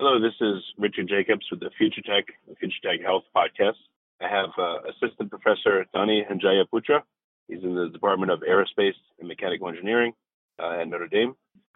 Hello, this is Richard Jacobs with the Future Tech, the Future Tech Health Podcast. I have uh, Assistant Professor Donny Hanjaya Putra. He's in the Department of Aerospace and Mechanical Engineering uh, at Notre Dame.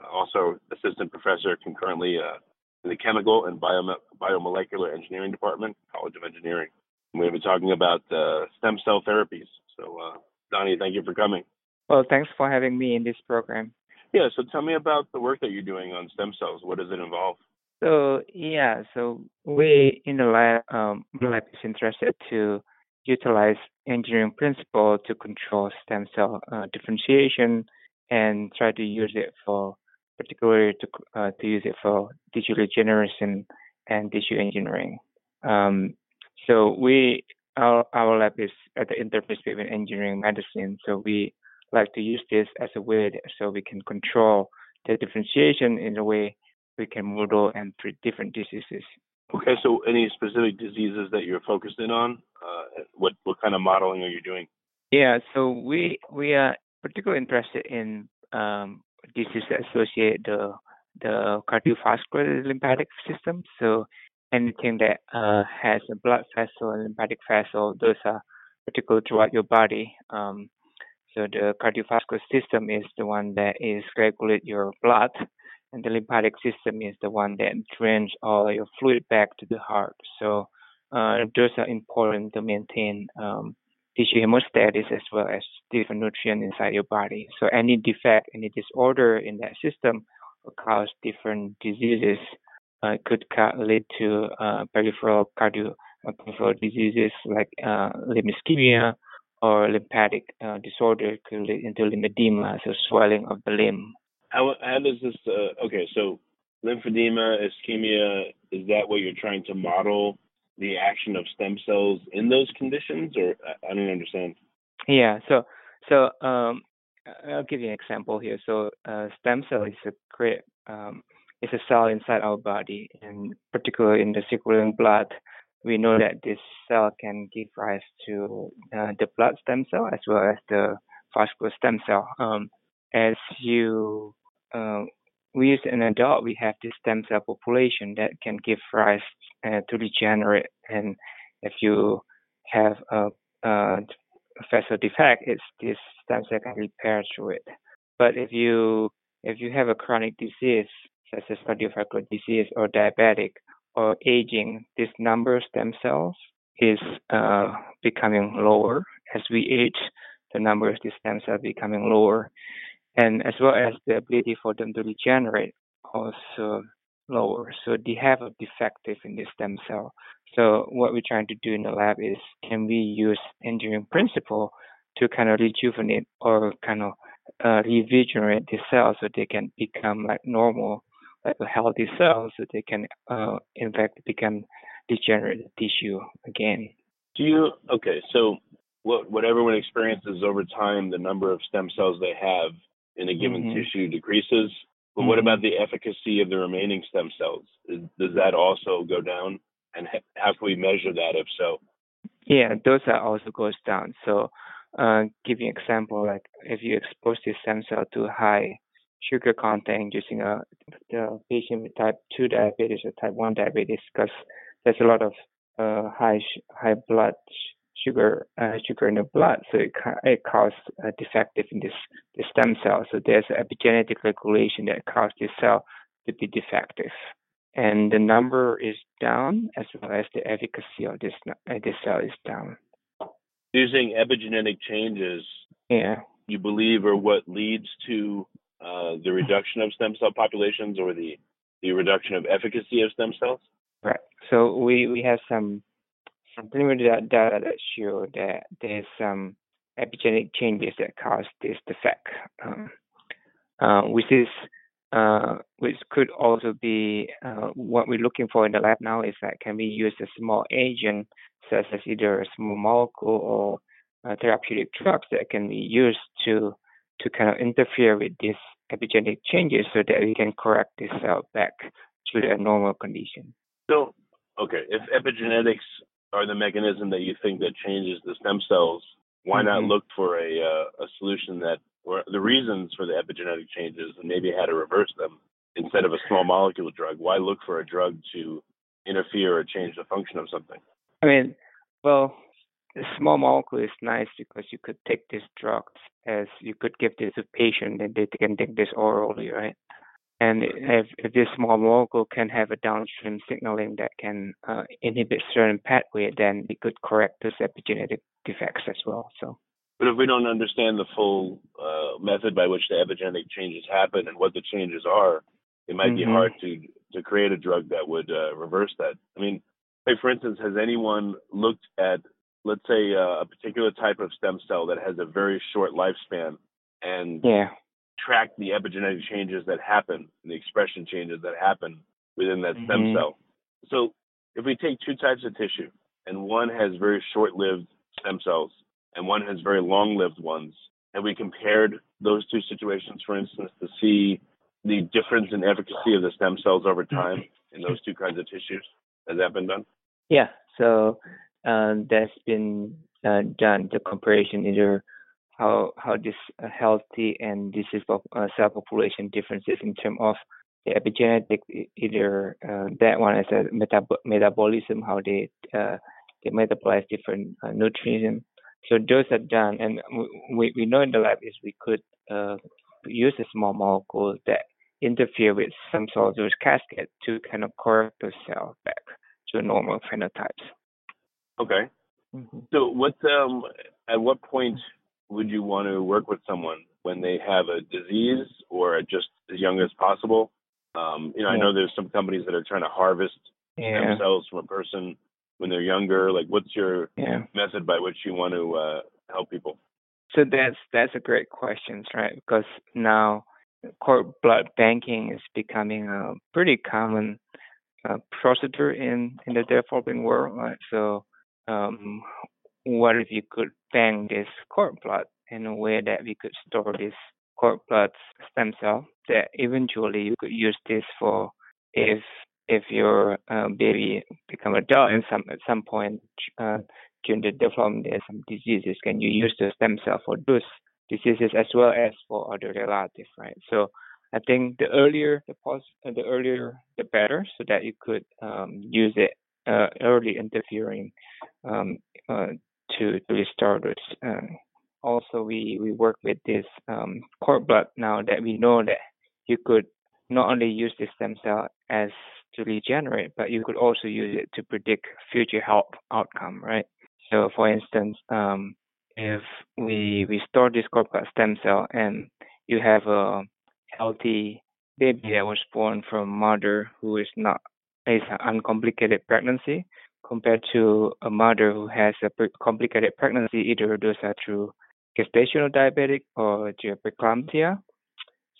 Also, Assistant Professor concurrently uh, in the Chemical and Biome- Biomolecular Engineering Department, College of Engineering. we have been talking about uh, stem cell therapies. So, uh, Donny, thank you for coming. Well, thanks for having me in this program. Yeah, so tell me about the work that you're doing on stem cells. What does it involve? So yeah, so we in the lab, um, lab is interested to utilize engineering principle to control stem cell uh, differentiation and try to use it for particularly to uh, to use it for tissue regeneration and tissue engineering. Um, so we our our lab is at the interface between engineering medicine. So we like to use this as a way so we can control the differentiation in a way we can model and treat different diseases. Okay, so any specific diseases that you're focused in on? Uh, what what kind of modeling are you doing? Yeah, so we we are particularly interested in um, diseases that associate the the cardiovascular lymphatic system. So anything that uh, has a blood vessel and lymphatic vessel, those are particular throughout your body. Um, so the cardiovascular system is the one that is regulate your blood and the lymphatic system is the one that drains all your fluid back to the heart. So uh, those are important to maintain um, tissue hemostasis as well as different nutrients inside your body. So any defect, any disorder in that system will cause different diseases. Uh, could lead to uh, peripheral cardio peripheral diseases like uh, limb ischemia or lymphatic uh, disorder could lead into lymphedema, so swelling of the limb. How how does this? Uh, okay, so lymphedema, ischemia, is that what you're trying to model the action of stem cells in those conditions, or I don't understand. Yeah. So so um, I'll give you an example here. So uh, stem cell is a great um, it's a cell inside our body, and particularly in the circulating blood, we know that this cell can give rise to uh, the blood stem cell as well as the vascular stem cell. Um, as you uh, with an adult, we have this stem cell population that can give rise uh, to regenerate. And if you have a, a vessel defect, it's this stem cell can repair through it. But if you if you have a chronic disease such as cardiovascular disease or diabetic or aging, this number of stem cells is uh, becoming lower as we age. The number of these stem cells becoming lower, and as well as the ability for them to regenerate also lower. So they have a defective in the stem cell. So what we're trying to do in the lab is can we use engineering principle to kind of rejuvenate or kind of uh, revigorate the cells so they can become like normal, like healthy cell, so they can uh, in fact become degenerative tissue again. Do you okay? So what what everyone experiences over time, the number of stem cells they have in a given mm-hmm. tissue decreases. But mm-hmm. what about the efficacy of the remaining stem cells? Does that also go down? And how can we measure that if so? Yeah, those are also goes down. So, uh, give you an example, like if you expose this stem cell to high sugar content using a the patient with type 2 diabetes or type 1 diabetes, because there's a lot of uh, high high blood sugar uh, sugar in the blood, so it it causes a defective in this the stem cell. So there's epigenetic regulation that causes this cell to be defective, and the number is down as well as the efficacy of this uh, this cell is down. Using epigenetic changes, yeah, you believe are what leads to uh, the reduction of stem cell populations or the the reduction of efficacy of stem cells. Right. So we we have some some preliminary data that show that there's some epigenetic changes that cause this defect, um, uh, which is uh, which could also be uh, what we're looking for in the lab now is that can we use a small agent such as either a small molecule or uh, therapeutic drugs that can be used to to kind of interfere with these epigenetic changes so that we can correct this cell back to their normal condition. So, okay, if epigenetics are the mechanism that you think that changes the stem cells, why mm-hmm. not look for a uh, a solution that or the reasons for the epigenetic changes and maybe how to reverse them instead of a small molecule drug? Why look for a drug to interfere or change the function of something? I mean, well, the small molecule is nice because you could take these drugs as you could give this to a patient and they can take this orally, right? And if, if this small molecule can have a downstream signaling that can uh, inhibit certain pathway, then it could correct those epigenetic defects as well. So. But if we don't understand the full uh, method by which the epigenetic changes happen and what the changes are, it might mm-hmm. be hard to to create a drug that would uh, reverse that. I mean, like for instance, has anyone looked at, let's say, uh, a particular type of stem cell that has a very short lifespan and yeah track the epigenetic changes that happen and the expression changes that happen within that mm-hmm. stem cell. So if we take two types of tissue and one has very short-lived stem cells and one has very long-lived ones, and we compared those two situations, for instance, to see the difference in efficacy of the stem cells over time in those two kinds of tissues. Has that been done? Yeah. So um, that's been uh, done. The comparison either how how this uh, healthy and disease uh, cell population differences in terms of the epigenetic either uh, that one as a metab- metabolism how they uh, they metabolize different uh, nutrients so those are done and we, we know in the lab is we could uh, use a small molecule that interfere with some sort of those cascade to kind of correct the cell back to normal phenotypes. Okay. Mm-hmm. so what um at what point would you want to work with someone when they have a disease or just as young as possible? Um, you know, yeah. I know there's some companies that are trying to harvest yeah. stem cells from a person when they're younger. Like, what's your yeah. method by which you want to uh, help people? So that's that's a great question, right? Because now cord blood banking is becoming a pretty common uh, procedure in in the developing world, right? So um, what if you could bank this cord blood in a way that we could store this cord blood stem cell that eventually you could use this for if if your uh, baby become adult and some at some point uh, during the development there's some diseases can you use the stem cell for those diseases as well as for other relatives right? So I think the earlier the pos- uh, the earlier the better so that you could um, use it uh, early interfering um, uh, to, to restore this. Um, also, we, we work with this um, cord blood now that we know that you could not only use the stem cell as to regenerate, but you could also use it to predict future health outcome, right? So, for instance, um, if we we store this cord blood stem cell and you have a healthy baby that was born from mother who is not is an uncomplicated pregnancy, compared to a mother who has a complicated pregnancy, either those are through gestational diabetic or preeclampsia.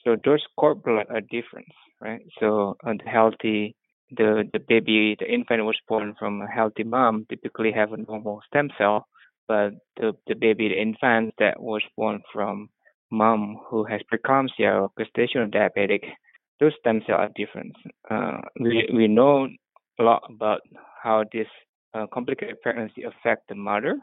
So those cord blood are different, right? So the healthy, the the baby, the infant was born from a healthy mom, typically have a normal stem cell, but the the baby, the infant that was born from mom who has preeclampsia or gestational diabetic, those stem cells are different. Uh, we we know a lot about how this uh, complicated pregnancy affect the mother,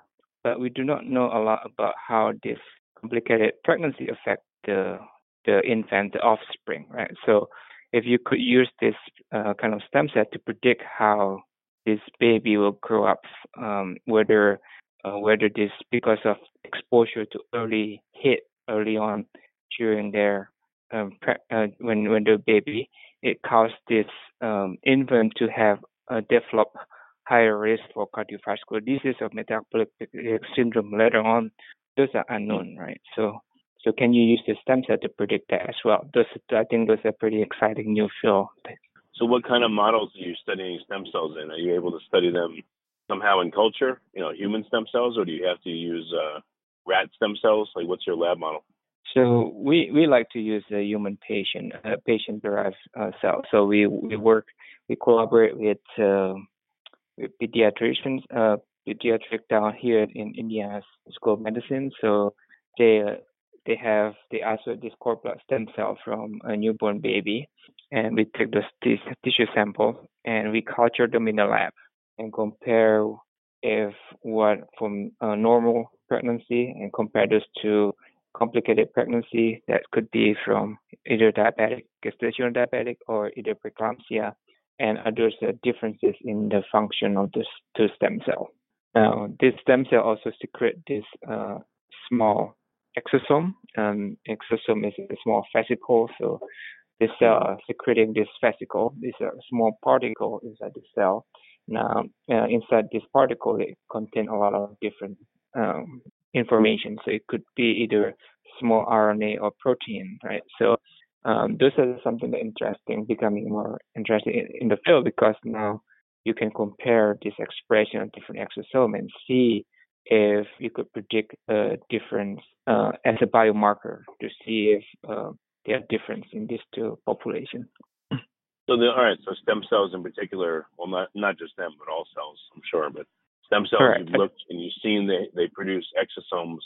but we do not know a lot about how this complicated pregnancy affect the the infant, the offspring, right? So if you could use this uh, kind of stem cell to predict how this baby will grow up, um, whether uh, whether this because of exposure to early hit early on during their um, pre- uh, when when the baby it caused this um, infant to have develop higher risk for cardiovascular disease or metabolic syndrome later on. Those are unknown, right? So so can you use the stem cell to predict that as well? Those I think those are pretty exciting new field. So what kind of models are you studying stem cells in? Are you able to study them somehow in culture, you know, human stem cells, or do you have to use uh, rat stem cells? Like, what's your lab model? So we, we like to use a human patient uh, patient derived uh, cell. So we we work we collaborate with, uh, with pediatricians uh, pediatric down here in Indiana School of Medicine. So they they have they isolate this blood stem cell from a newborn baby, and we take this, this tissue sample and we culture them in the lab and compare if what from a normal pregnancy and compare this to complicated pregnancy that could be from either diabetic, gestational diabetic, or either preeclampsia, and others uh, differences in the function of the, the stem cell. Now, this stem cell also secrete this uh, small exosome. Um, exosome is a small vesicle, so this cell uh, secreting this vesicle, this a small particle inside the cell. Now, uh, inside this particle, it contains a lot of different um, information. So it could be either small RNA or protein, right? So um, those are something that interesting, becoming more interesting in, in, the field because now you can compare this expression of different exosomes and see if you could predict a difference uh, as a biomarker to see if uh, there are difference in these two populations. So the, all right, so stem cells in particular, well, not not just them, but all cells, I'm sure, but stem cells Correct. you've looked and you've seen they they produce exosomes,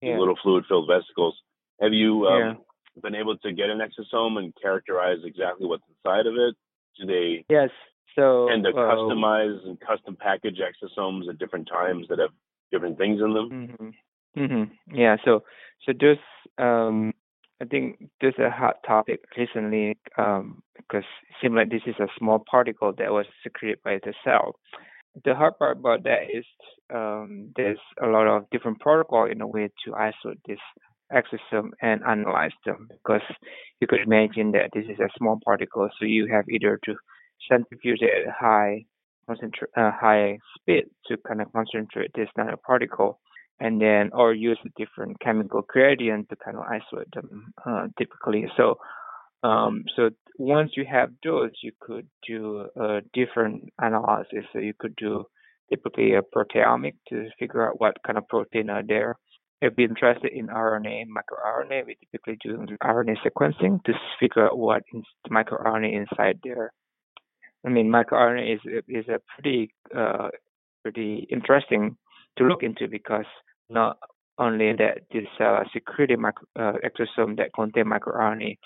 yeah. little fluid-filled vesicles. Have you um, yeah. been able to get an exosome and characterize exactly what's inside of it? Do they? Yes. So and to uh, customize and custom package exosomes at different times that have different things in them. Mm-hmm. Mm-hmm. Yeah. So so there's um I think this is a hot topic recently um, because it seems like this is a small particle that was secreted by the cell. The hard part about that is um, there's a lot of different protocol in a way to isolate this exosome and analyze them because you could imagine that this is a small particle, so you have either to centrifuge it at high concentrate uh, high speed to kind of concentrate this nanoparticle and then or use a different chemical gradient to kind of isolate them uh, typically. So um, so once you have those, you could do a different analysis. So you could do typically a proteomic to figure out what kind of protein are there. If you're interested in RNA, microRNA, we typically do RNA sequencing to figure out what is microRNA inside there. I mean, microRNA is is a pretty uh, pretty interesting to look into because not only that this uh, security micro, uh, exosome that contain microRNA,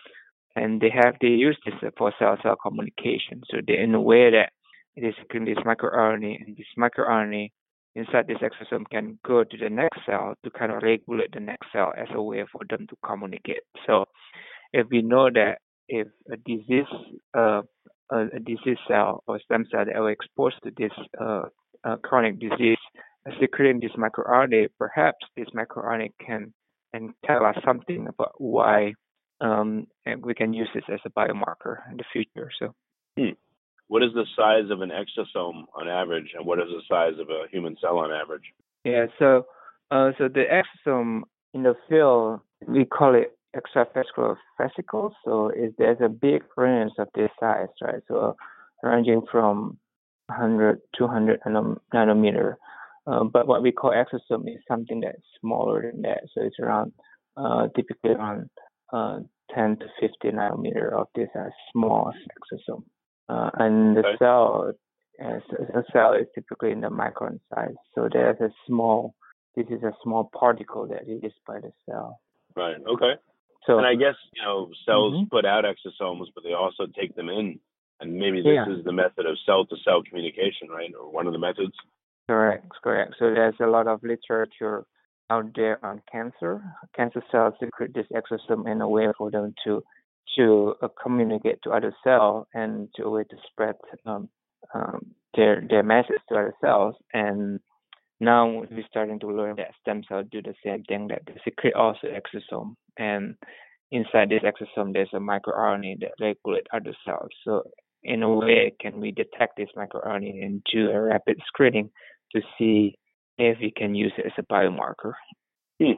and they have they use this for cell-cell communication. So they in a way that it is secreting this microRNA, and this microRNA inside this exosome can go to the next cell to kind of regulate the next cell as a way for them to communicate. So if we know that if a disease uh, a, disease cell or stem cell that are exposed to this uh, uh, chronic disease secreting this microRNA, perhaps this microRNA can and tell us something about why um, and we can use this as a biomarker in the future. So, hmm. what is the size of an exosome on average, and what is the size of a human cell on average? Yeah, so uh, so the exosome in the field we call it extravascular vesicles. So it, there's a big range of this size, right? So ranging from 100 200 nanometer uh, but what we call exosome is something that's smaller than that. So it's around uh, typically around uh, 10 to 50 nanometer of this as small exosome. Uh, and the okay. cell, a cell is typically in the micron size. So there's a small, this is a small particle that is by the cell. Right. Okay. So, and I guess you know cells mm-hmm. put out exosomes, but they also take them in, and maybe this yeah. is the method of cell to cell communication, right, or one of the methods. Correct, correct. So there's a lot of literature out there on cancer. Cancer cells secrete this exosome in a way for them to to uh, communicate to other cells and to a way to spread um, um, their their message to other cells. And now we're starting to learn that stem cells do the same thing. That they secrete also exosome, and inside this exosome there's a microRNA that regulate other cells. So in a way, can we detect this microRNA and do a rapid screening to see if we can use it as a biomarker? Hmm.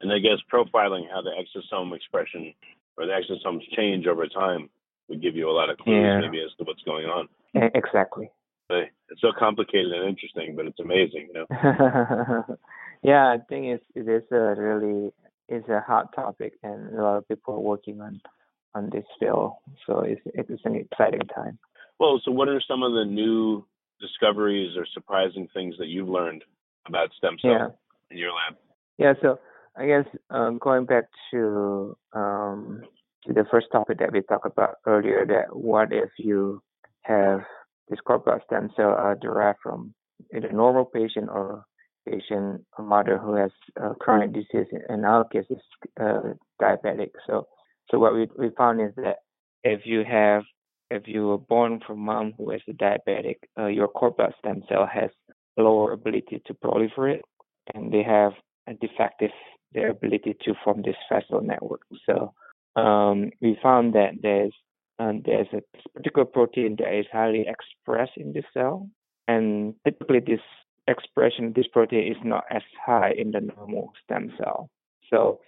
And I guess profiling how the exosome expression or the exosomes change over time would give you a lot of clues yeah. maybe as to what's going on. Exactly. It's so complicated and interesting, but it's amazing, you know. yeah, I think it's it is a really it's a hot topic, and a lot of people are working on on this field. So it's it's an exciting time. Well, so what are some of the new discoveries or surprising things that you've learned about stem cells yeah. in your lab? Yeah, so I guess um, going back to um, to the first topic that we talked about earlier, that what if you have this cord blood stem cell are derived from a normal patient or patient, a mother who has uh, chronic disease. In our case, is uh, diabetic. So, so what we we found is that if you have if you were born from mom who is a diabetic, uh, your cord blood stem cell has lower ability to proliferate, and they have a defective their ability to form this vessel network. So um, we found that there's um, there's a particular protein that is highly expressed in the cell, and typically this expression this protein is not as high in the normal stem cell. So,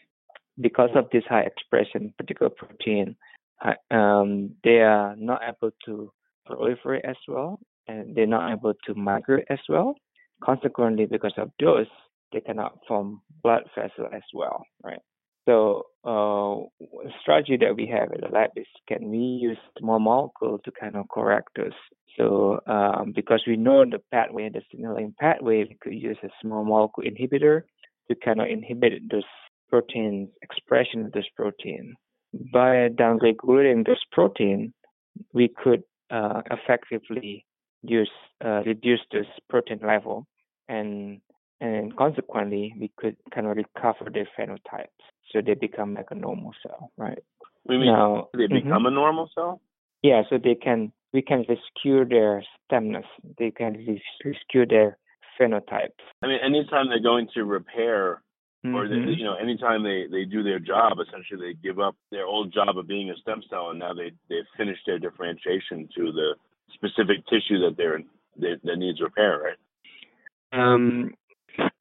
because of this high expression particular protein, uh, um, they are not able to proliferate as well, and they're not able to migrate as well. Consequently, because of those, they cannot form blood vessel as well, right? So, uh, strategy that we have at the lab is can we use small molecule to kind of correct this? So, um, because we know the pathway, the signaling pathway, we could use a small molecule inhibitor to kind of inhibit this protein expression of this protein. By downregulating this protein, we could uh, effectively use uh, reduce this protein level, and and consequently, we could kind of recover their phenotypes so they become like a normal cell, right? We mean now, they mm-hmm. become mm-hmm. a normal cell? Yeah, so they can we can rescue their stemness. They can rescue their phenotypes. I mean, anytime they're going to repair, mm-hmm. or they, mm-hmm. you know, anytime they they do their job, essentially they give up their old job of being a stem cell, and now they they've finished their differentiation to the specific tissue that they're that, that needs repair, right? Um,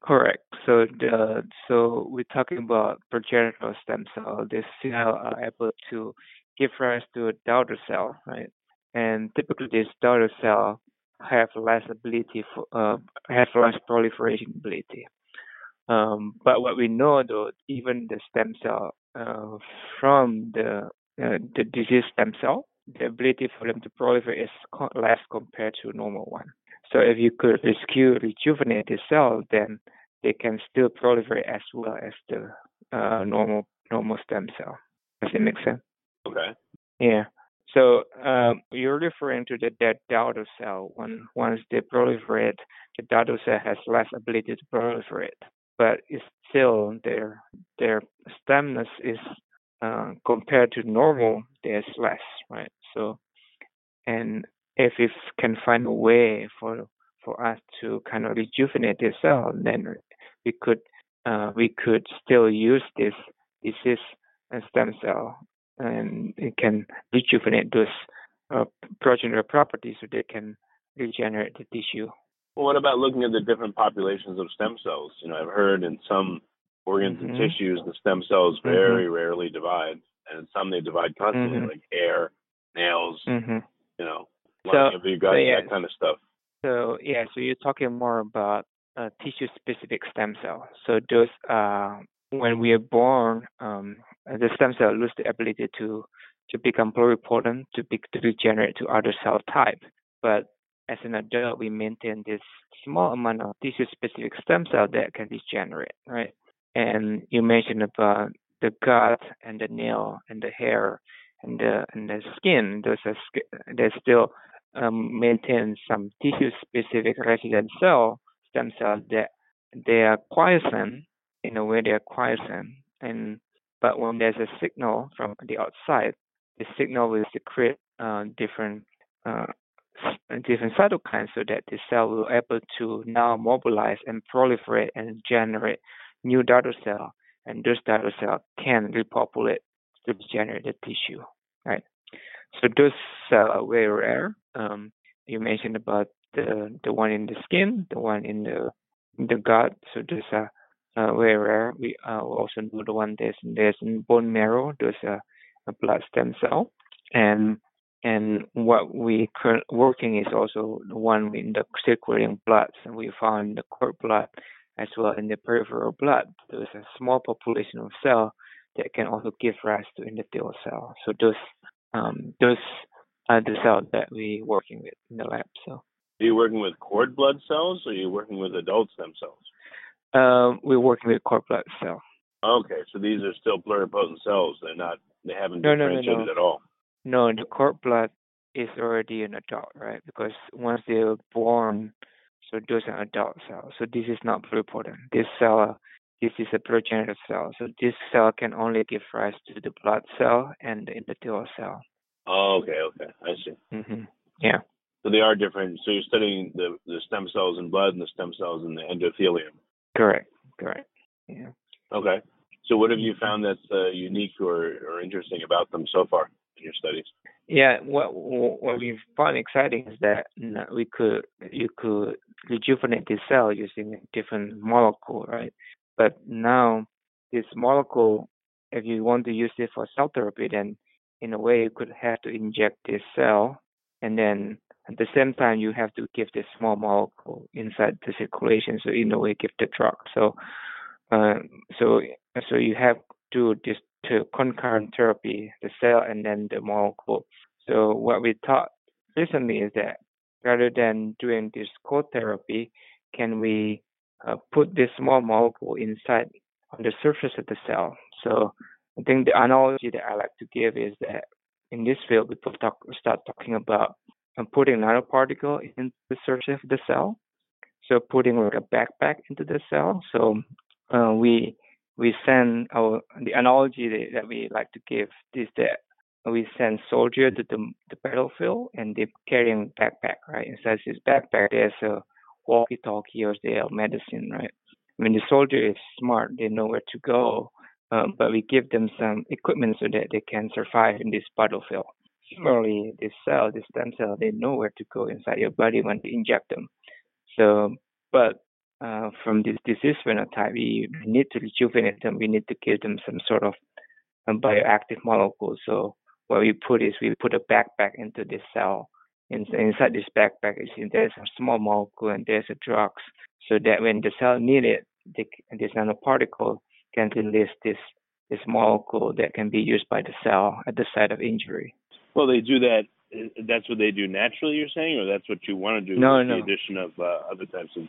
Correct. So the so we're talking about progenitor stem cell. This cell are able to give rise to a daughter cell, right? And typically, this daughter cell have less ability for uh, have less proliferation ability. Um, but what we know, though, even the stem cell uh, from the uh, the disease stem cell, the ability for them to proliferate is less compared to a normal one. So if you could rescue, rejuvenate the cell, then they can still proliferate as well as the uh, normal normal stem cell. Does it make sense? Okay. Yeah. So um, you're referring to the dead daughter cell. When once they proliferate, the daughter cell has less ability to proliferate, but it's still their their stemness is uh, compared to normal. There's less, right? So, and if we can find a way for for us to kind of rejuvenate the cell, then we could uh, we could still use this disease stem cell and it can rejuvenate those uh, progenitor properties so they can regenerate the tissue. Well, what about looking at the different populations of stem cells? You know, I've heard in some organs mm-hmm. and tissues the stem cells mm-hmm. very mm-hmm. rarely divide, and some they divide constantly, mm-hmm. like hair, nails. Mm-hmm. You know, so, you got so yeah, that kind of stuff. So yeah, so you're talking more about uh, tissue-specific stem cell. So those, uh, when we are born, um, the stem cell lose the ability to to become pluripotent, to, be, to regenerate to other cell type. But as an adult, we maintain this small amount of tissue-specific stem cell that can regenerate, right? And you mentioned about the gut and the nail and the hair and the and the skin. Those are they still um, maintain some tissue-specific resident cell stem cells that they are quiescent in a way they are quiescent and but when there's a signal from the outside the signal will secrete uh, different uh, different cytokines so that the cell will able to now mobilize and proliferate and generate new daughter cell and those daughter cell can repopulate the tissue right? So those cells are very rare. Um, you mentioned about the the one in the skin the one in the in the gut. So those are uh, very rare. We uh, also know the one there's there's in bone marrow. Those are a blood stem cell. And and what we current working is also the one in the circulating blood. And we found the cord blood as well in the peripheral blood. There's a small population of cell that can also give rise to endothelial cell. So those um, those are the cells that we're working with in the lab. So are you working with cord blood cells or are you working with adult stem cells? Um, we're working with cord blood cells. Okay, so these are still pluripotent cells. They're not. They haven't no, differentiated no, no, no. at all. No, the cord blood is already an adult, right? Because once they're born, so those are adult cells. So this is not pluripotent. This cell, this is a progenitor cell. So this cell can only give rise to the blood cell and the endothelial cell. Oh, okay, okay, I see. hmm Yeah. So they are different. So you're studying the the stem cells in blood and the stem cells in the endothelium. Correct. Correct. Yeah. Okay. So what have you found that's uh, unique or, or interesting about them so far in your studies? Yeah, what what we found exciting is that we could you could rejuvenate the cell using a different molecule, right? But now this molecule, if you want to use it for cell therapy, then in a way you could have to inject this cell, and then at the same time you have to give this small molecule inside the circulation, so in a way give the drug. So, uh, so so you have to this to concurrent therapy, the cell and then the molecule. So what we thought recently is that rather than doing this cold therapy, can we uh, put this small molecule inside on the surface of the cell? So I think the analogy that I like to give is that in this field, people talk, start talking about um, putting nanoparticle into the surface of the cell. So putting like a backpack into the cell. So uh, we we send our the analogy that, we like to give is that we send soldier to the, the battlefield and they're carrying backpack, right? Inside this backpack, there's a walkie-talkie or their medicine, right? When the soldier is smart; they know where to go, um, but we give them some equipment so that they can survive in this battlefield. Similarly, this cell, this stem cell, they know where to go inside your body when you inject them. So, but uh, from this disease phenotype, we need to rejuvenate them. We need to give them some sort of um, bioactive molecule. So what we put is we put a backpack into this cell. And inside this backpack is there's a small molecule and there's a drugs, so that when the cell needs it, the, this nanoparticle can release this this molecule that can be used by the cell at the site of injury. Well, they do that. That's what they do naturally. You're saying, or that's what you want to do no, with no. the addition of uh, other types of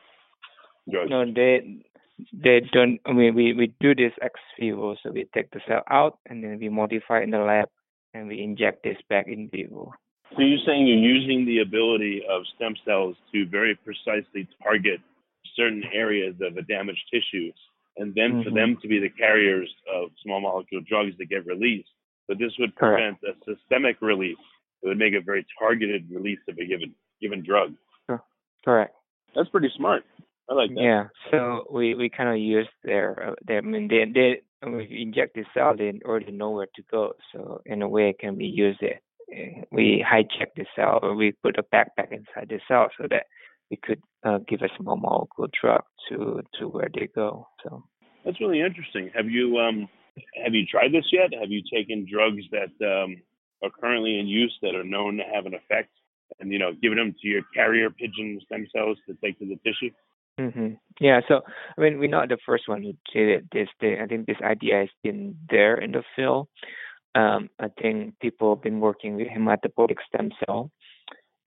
drugs? No, they they don't. I mean, we we do this ex vivo, so we take the cell out and then we modify in the lab and we inject this back in vivo. So you're saying you're using the ability of stem cells to very precisely target certain areas of a damaged tissue, and then mm-hmm. for them to be the carriers of small molecule drugs that get released. But this would Correct. prevent a systemic release. It would make a very targeted release of a given given drug. Correct. That's pretty smart. I like that. Yeah. So we we kind of use their uh, their I mean they they we inject the cell they already know where to go. So in a way can we use it. We hijack the cell or we put a backpack inside the cell so that we could uh, give a small molecule drug to to where they go. So that's really interesting. Have you um have you tried this yet? Have you taken drugs that um, are currently in use that are known to have an effect, and you know, given them to your carrier pigeon stem cells to take to the tissue? Hmm Yeah, so I mean, we're not the first one who did this. Thing. I think this idea has been there in the field. Um, I think people have been working with hematopoietic stem cell,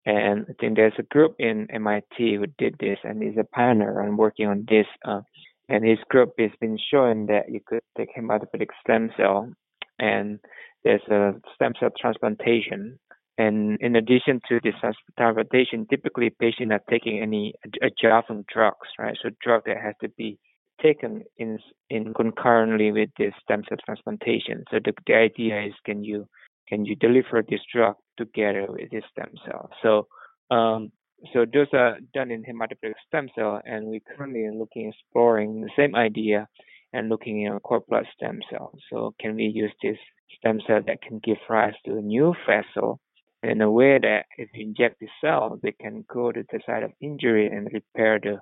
and I think there's a group in MIT who did this, and is a pioneer on working on this. Uh, and his group has been showing that you could take hematopoietic stem cell, and there's a stem cell transplantation And in addition to this transplantation, typically patients are taking any adjuvant drugs, right? So drug that has to be taken in in concurrently with this stem cell transplantation. So the, the idea is can you can you deliver this drug together with this stem cell? So um, so those are done in hematopoietic stem cell, and we currently looking exploring the same idea and looking at cord blood stem cell. So can we use this stem cell that can give rise to a new vessel in a way that if you inject the cell, they can go to the site of injury and repair the,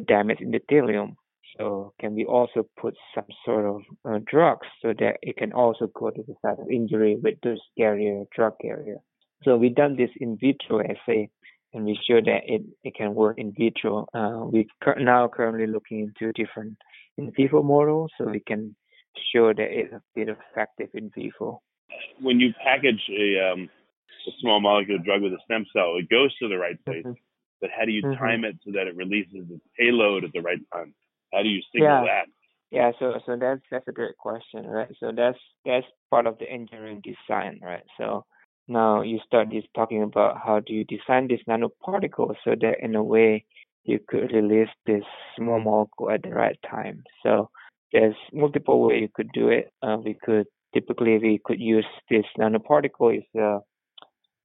damage in the endothelium. So can we also put some sort of uh, drugs so that it can also go to the site of injury with those carrier drug carrier. So we done this in vitro assay and we show that it, it can work in vitro. Uh, we are now currently looking into different in vivo models so we can show that it's a bit effective in vivo. When you package a, um, a small molecule drug with a stem cell, it goes to the right place. Mm-hmm. But how do you mm-hmm. time it so that it releases its payload at the right time? How do you signal yeah. that? Yeah, so so that's that's a great question, right? So that's that's part of the engineering design, right? So now you start this talking about how do you design this nanoparticle so that in a way you could release this small molecule at the right time. So there's multiple ways you could do it. Uh, we could typically we could use this nanoparticle is uh,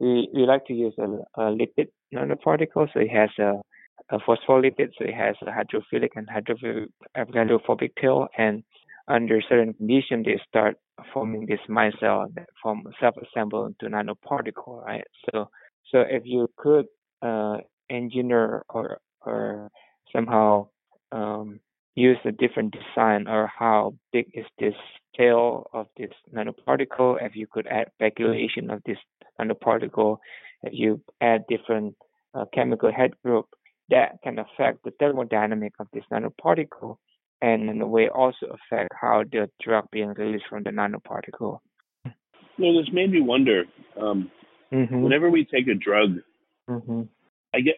we we like to use a, a lipid nanoparticle, so it has a a phospholipid, so it has a hydrophilic and hydrophobic tail, and under certain conditions, they start forming this micelle that form self-assemble into nanoparticle, right? So, so if you could uh, engineer or or somehow um, use a different design or how big is this tail of this nanoparticle, if you could add speculation of this nanoparticle, if you add different uh, chemical head group, that can affect the thermodynamic of this nanoparticle and in a way also affect how the drug being released from the nanoparticle. Well, this made me wonder. Um, mm-hmm. Whenever we take a drug, mm-hmm. I get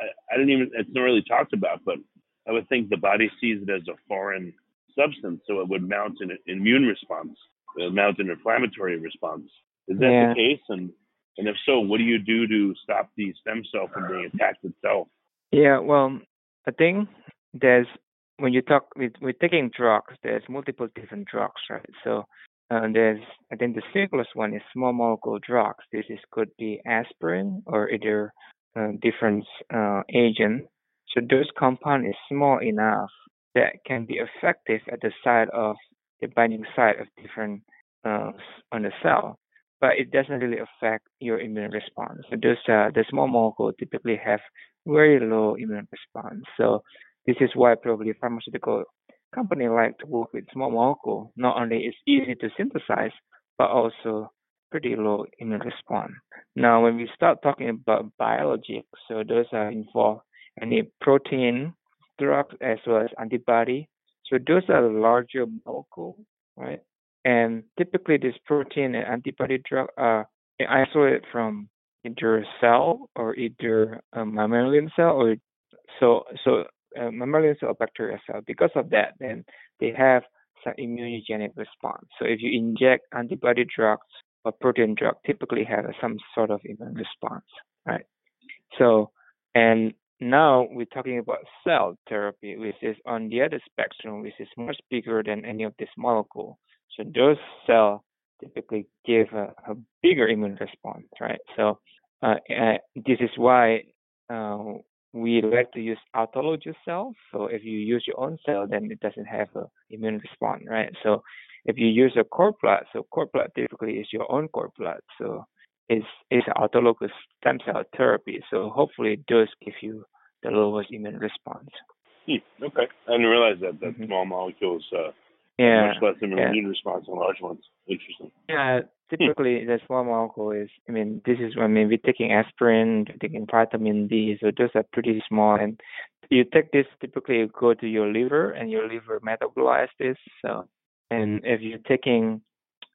I, I don't even it's not really talked about, but I would think the body sees it as a foreign substance, so it would mount an immune response, it would mount an inflammatory response. Is that yeah. the case? And and if so, what do you do to stop the stem cell from being attacked itself? Yeah, well, I think there's when you talk with with taking drugs, there's multiple different drugs, right? So uh, there's I think the simplest one is small molecule drugs. This is could be aspirin or either uh, different uh, agent. So those compound is small enough that can be effective at the side of the binding site of different uh, on the cell, but it doesn't really affect your immune response. So those uh, the small molecule typically have very low immune response. So this is why probably pharmaceutical company like to work with small molecule. Not only it's easy to synthesize, but also pretty low immune response. Now, when we start talking about biologics, so those are involved any protein, drugs, as well as antibody. So those are larger molecule, right? And typically, this protein and antibody drug are isolated from either cell or either a mammalian cell or so so uh, mammalian cell or bacterial cell. Because of that, then they have some immunogenic response. So if you inject antibody drugs or protein drug, typically have some sort of immune response, right? So and now we're talking about cell therapy, which is on the other spectrum, which is much bigger than any of this molecule. So those cells typically give a, a bigger immune response, right? So uh, this is why uh, we like to use autologous cells. So if you use your own cell, then it doesn't have an immune response, right? So if you use a cord blood, so cord blood typically is your own cord blood, so it's it's autologous stem cell therapy. So hopefully it does give you the lowest immune response. Hmm, okay, I didn't realize that that mm-hmm. small molecules uh, yeah, much less immune yeah. response than large ones. Interesting. Yeah, typically the small molecule is. I mean, this is. I mean, we're taking aspirin, we're taking vitamin D, so those are pretty small. And you take this, typically you go to your liver, and your liver metabolizes this. So, and if you're taking,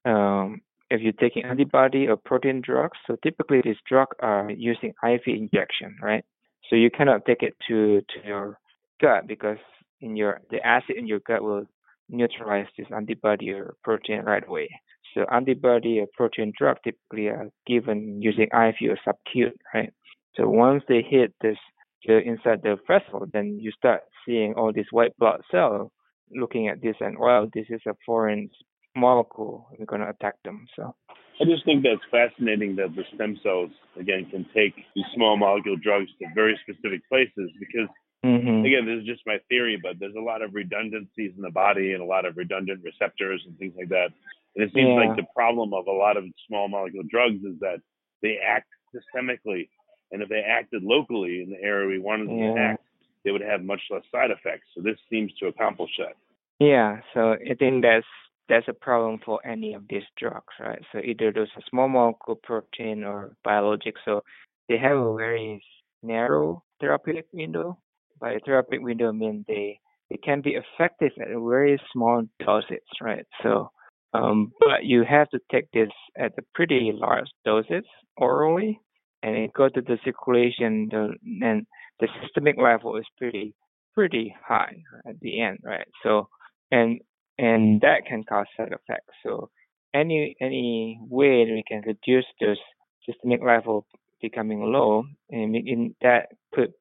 um, if you're taking antibody or protein drugs, so typically these drugs are using IV injection, right? So you cannot take it to to your gut because in your the acid in your gut will neutralize this antibody or protein right away. So antibody or protein drug typically are given using IV or subcute, right? So once they hit this the inside the vessel, then you start seeing all these white blood cells looking at this and well, this is a foreign molecule. We're going to attack them. So I just think that's fascinating that the stem cells again can take these small molecule drugs to very specific places because mm-hmm. again, this is just my theory, but there's a lot of redundancies in the body and a lot of redundant receptors and things like that. And it seems Yeah. like the problem of a lot of small molecule drugs is that they act systemically. And if they acted locally in the area we wanted them to act, they would have much less side effects. So this seems to accomplish that. Yeah, so I think that's that's a problem for any of these drugs, right? So either those are small molecule protein or biologic, so they have a very narrow therapeutic window. By therapeutic window, I mean they they can be effective at a very small dosage, right? So, um, but you have to take this at a pretty large doses orally, and it goes to the circulation, the, and the systemic level is pretty pretty high at the end, right? So and and that can cause side effects. So any any way that we can reduce those systemic level becoming low, and making that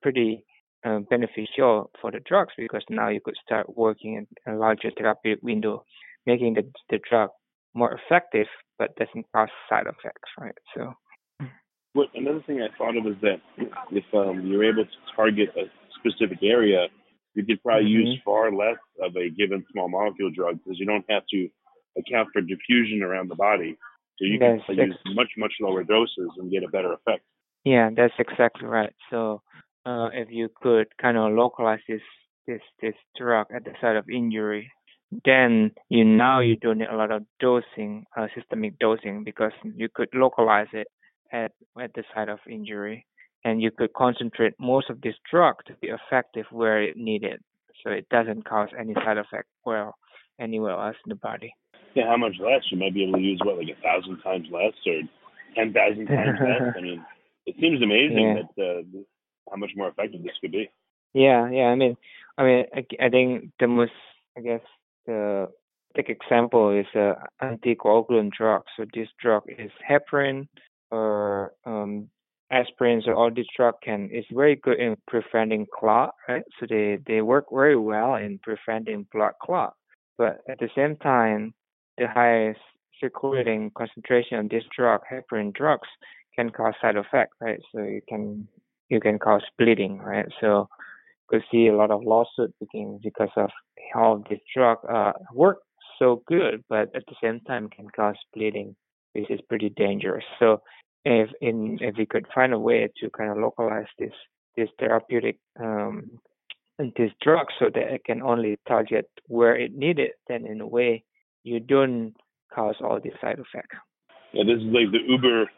pretty uh, beneficial for the drugs because now you could start working in a larger therapeutic window, making the the drug more effective but doesn't cause side effects, right? So What another thing I thought of is that if um, you're able to target a specific area, you could probably use Mhm. far less of a given small molecule drug because you don't have to account for diffusion around the body. So you can That's use much much lower doses and get a better effect. Yeah, that's exactly right. So, uh, if you could kind of localize this this this drug at the site of injury, then you now you don't need a lot of dosing, uh, systemic dosing, because you could localize it at at the site of injury, and you could concentrate most of this drug to be effective where it needed, so it doesn't cause any side effect well anywhere else in the body. Yeah, how much less? You might be able to use what, like a thousand times less or ten thousand times less. I mean, it seems amazing Yeah. that uh, how much more effective this could be. Yeah, yeah. I mean, I mean, I, I think the most, I guess, the big example is uh, anticoagulant drug. So this drug is heparin or um, aspirin. So all this drug can is very good in preventing clot, right? So they they work very well in preventing blood clot. But at the same time, the highest circulating concentration of this drug, heparin drugs, can cause side effect, right? So you can you can cause bleeding, right? So could see a lot of lawsuit begin because of how this drug uh work so good, but at the same time can cause bleeding, which is pretty dangerous. So if in if we could find a way to kind of localize this this therapeutic um this drug so that it can only target where it needed, then in a way you don't cause all these side effects. Yeah, this is like the Uber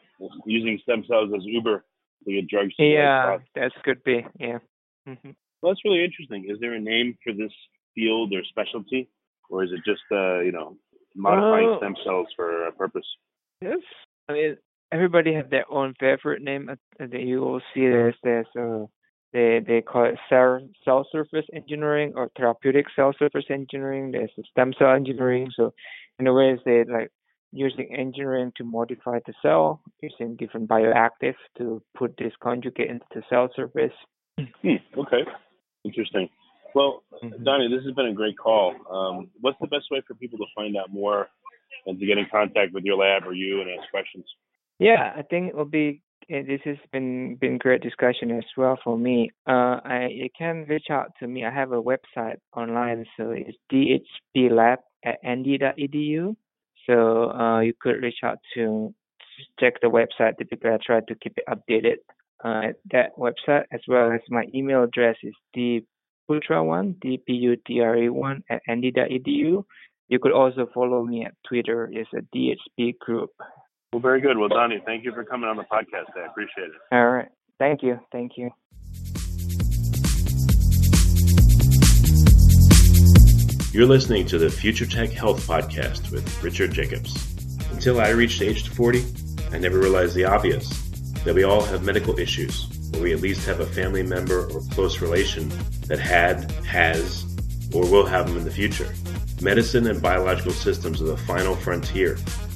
using stem cells as Uber to get drugs. To Yeah, that could be. Yeah. hmm Well, that's really interesting. Is there a name for this field or specialty, or is it just uh, you know modifying Oh. stem cells for a purpose? Yes. I mean, everybody have their own favorite name. That you will see there's there's uh they they call it cell cell surface engineering or therapeutic cell surface engineering. There's stem cell engineering. So in a way, they like using engineering to modify the cell using different bioactive to put this conjugate into the cell surface. Hmm, okay, interesting. Well, Mhm. Donny, this has been a great call. Um, what's the best way for people to find out more and to get in contact with your lab or you and ask questions? Yeah, I think it will be. eh, This has been been great discussion as well for me. Uh, I you can reach out to me. I have a website online, so it's dhblab at nd.edu. So uh, you could reach out to check the website. Typically, I try to keep it updated uh, at that website as well as my email address is dputra one d p u t r a one at nd.edu. You could also follow me at Twitter. It's a DHP group. Well, very good. Well, Donny, thank you for coming on the podcast. I appreciate it. All right. Thank you. Thank you. You're listening to the Future Tech Health Podcast with Richard Jacobs. Until I reached age 40, I never realized the obvious that we all have medical issues, or we at least have a family member or close relation that had, has, or will have them in the future. Medicine and biological systems are the final frontier,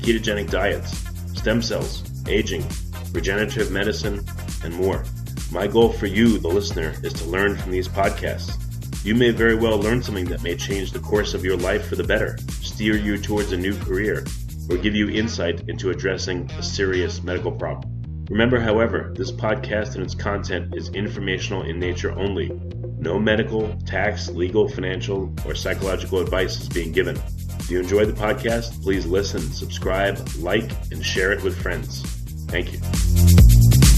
ketogenic diets, stem cells, aging, regenerative medicine, and more. My goal for you, the listener, is to learn from these podcasts. You may very well learn something that may change the course of your life for the better, steer you towards a new career, or give you insight into addressing a serious medical problem. Remember, however, this podcast and its content is informational in nature only. No medical, tax, legal, financial, or psychological advice is being given. If you enjoyed the podcast, please listen, subscribe, like, and share it with friends. Thank you.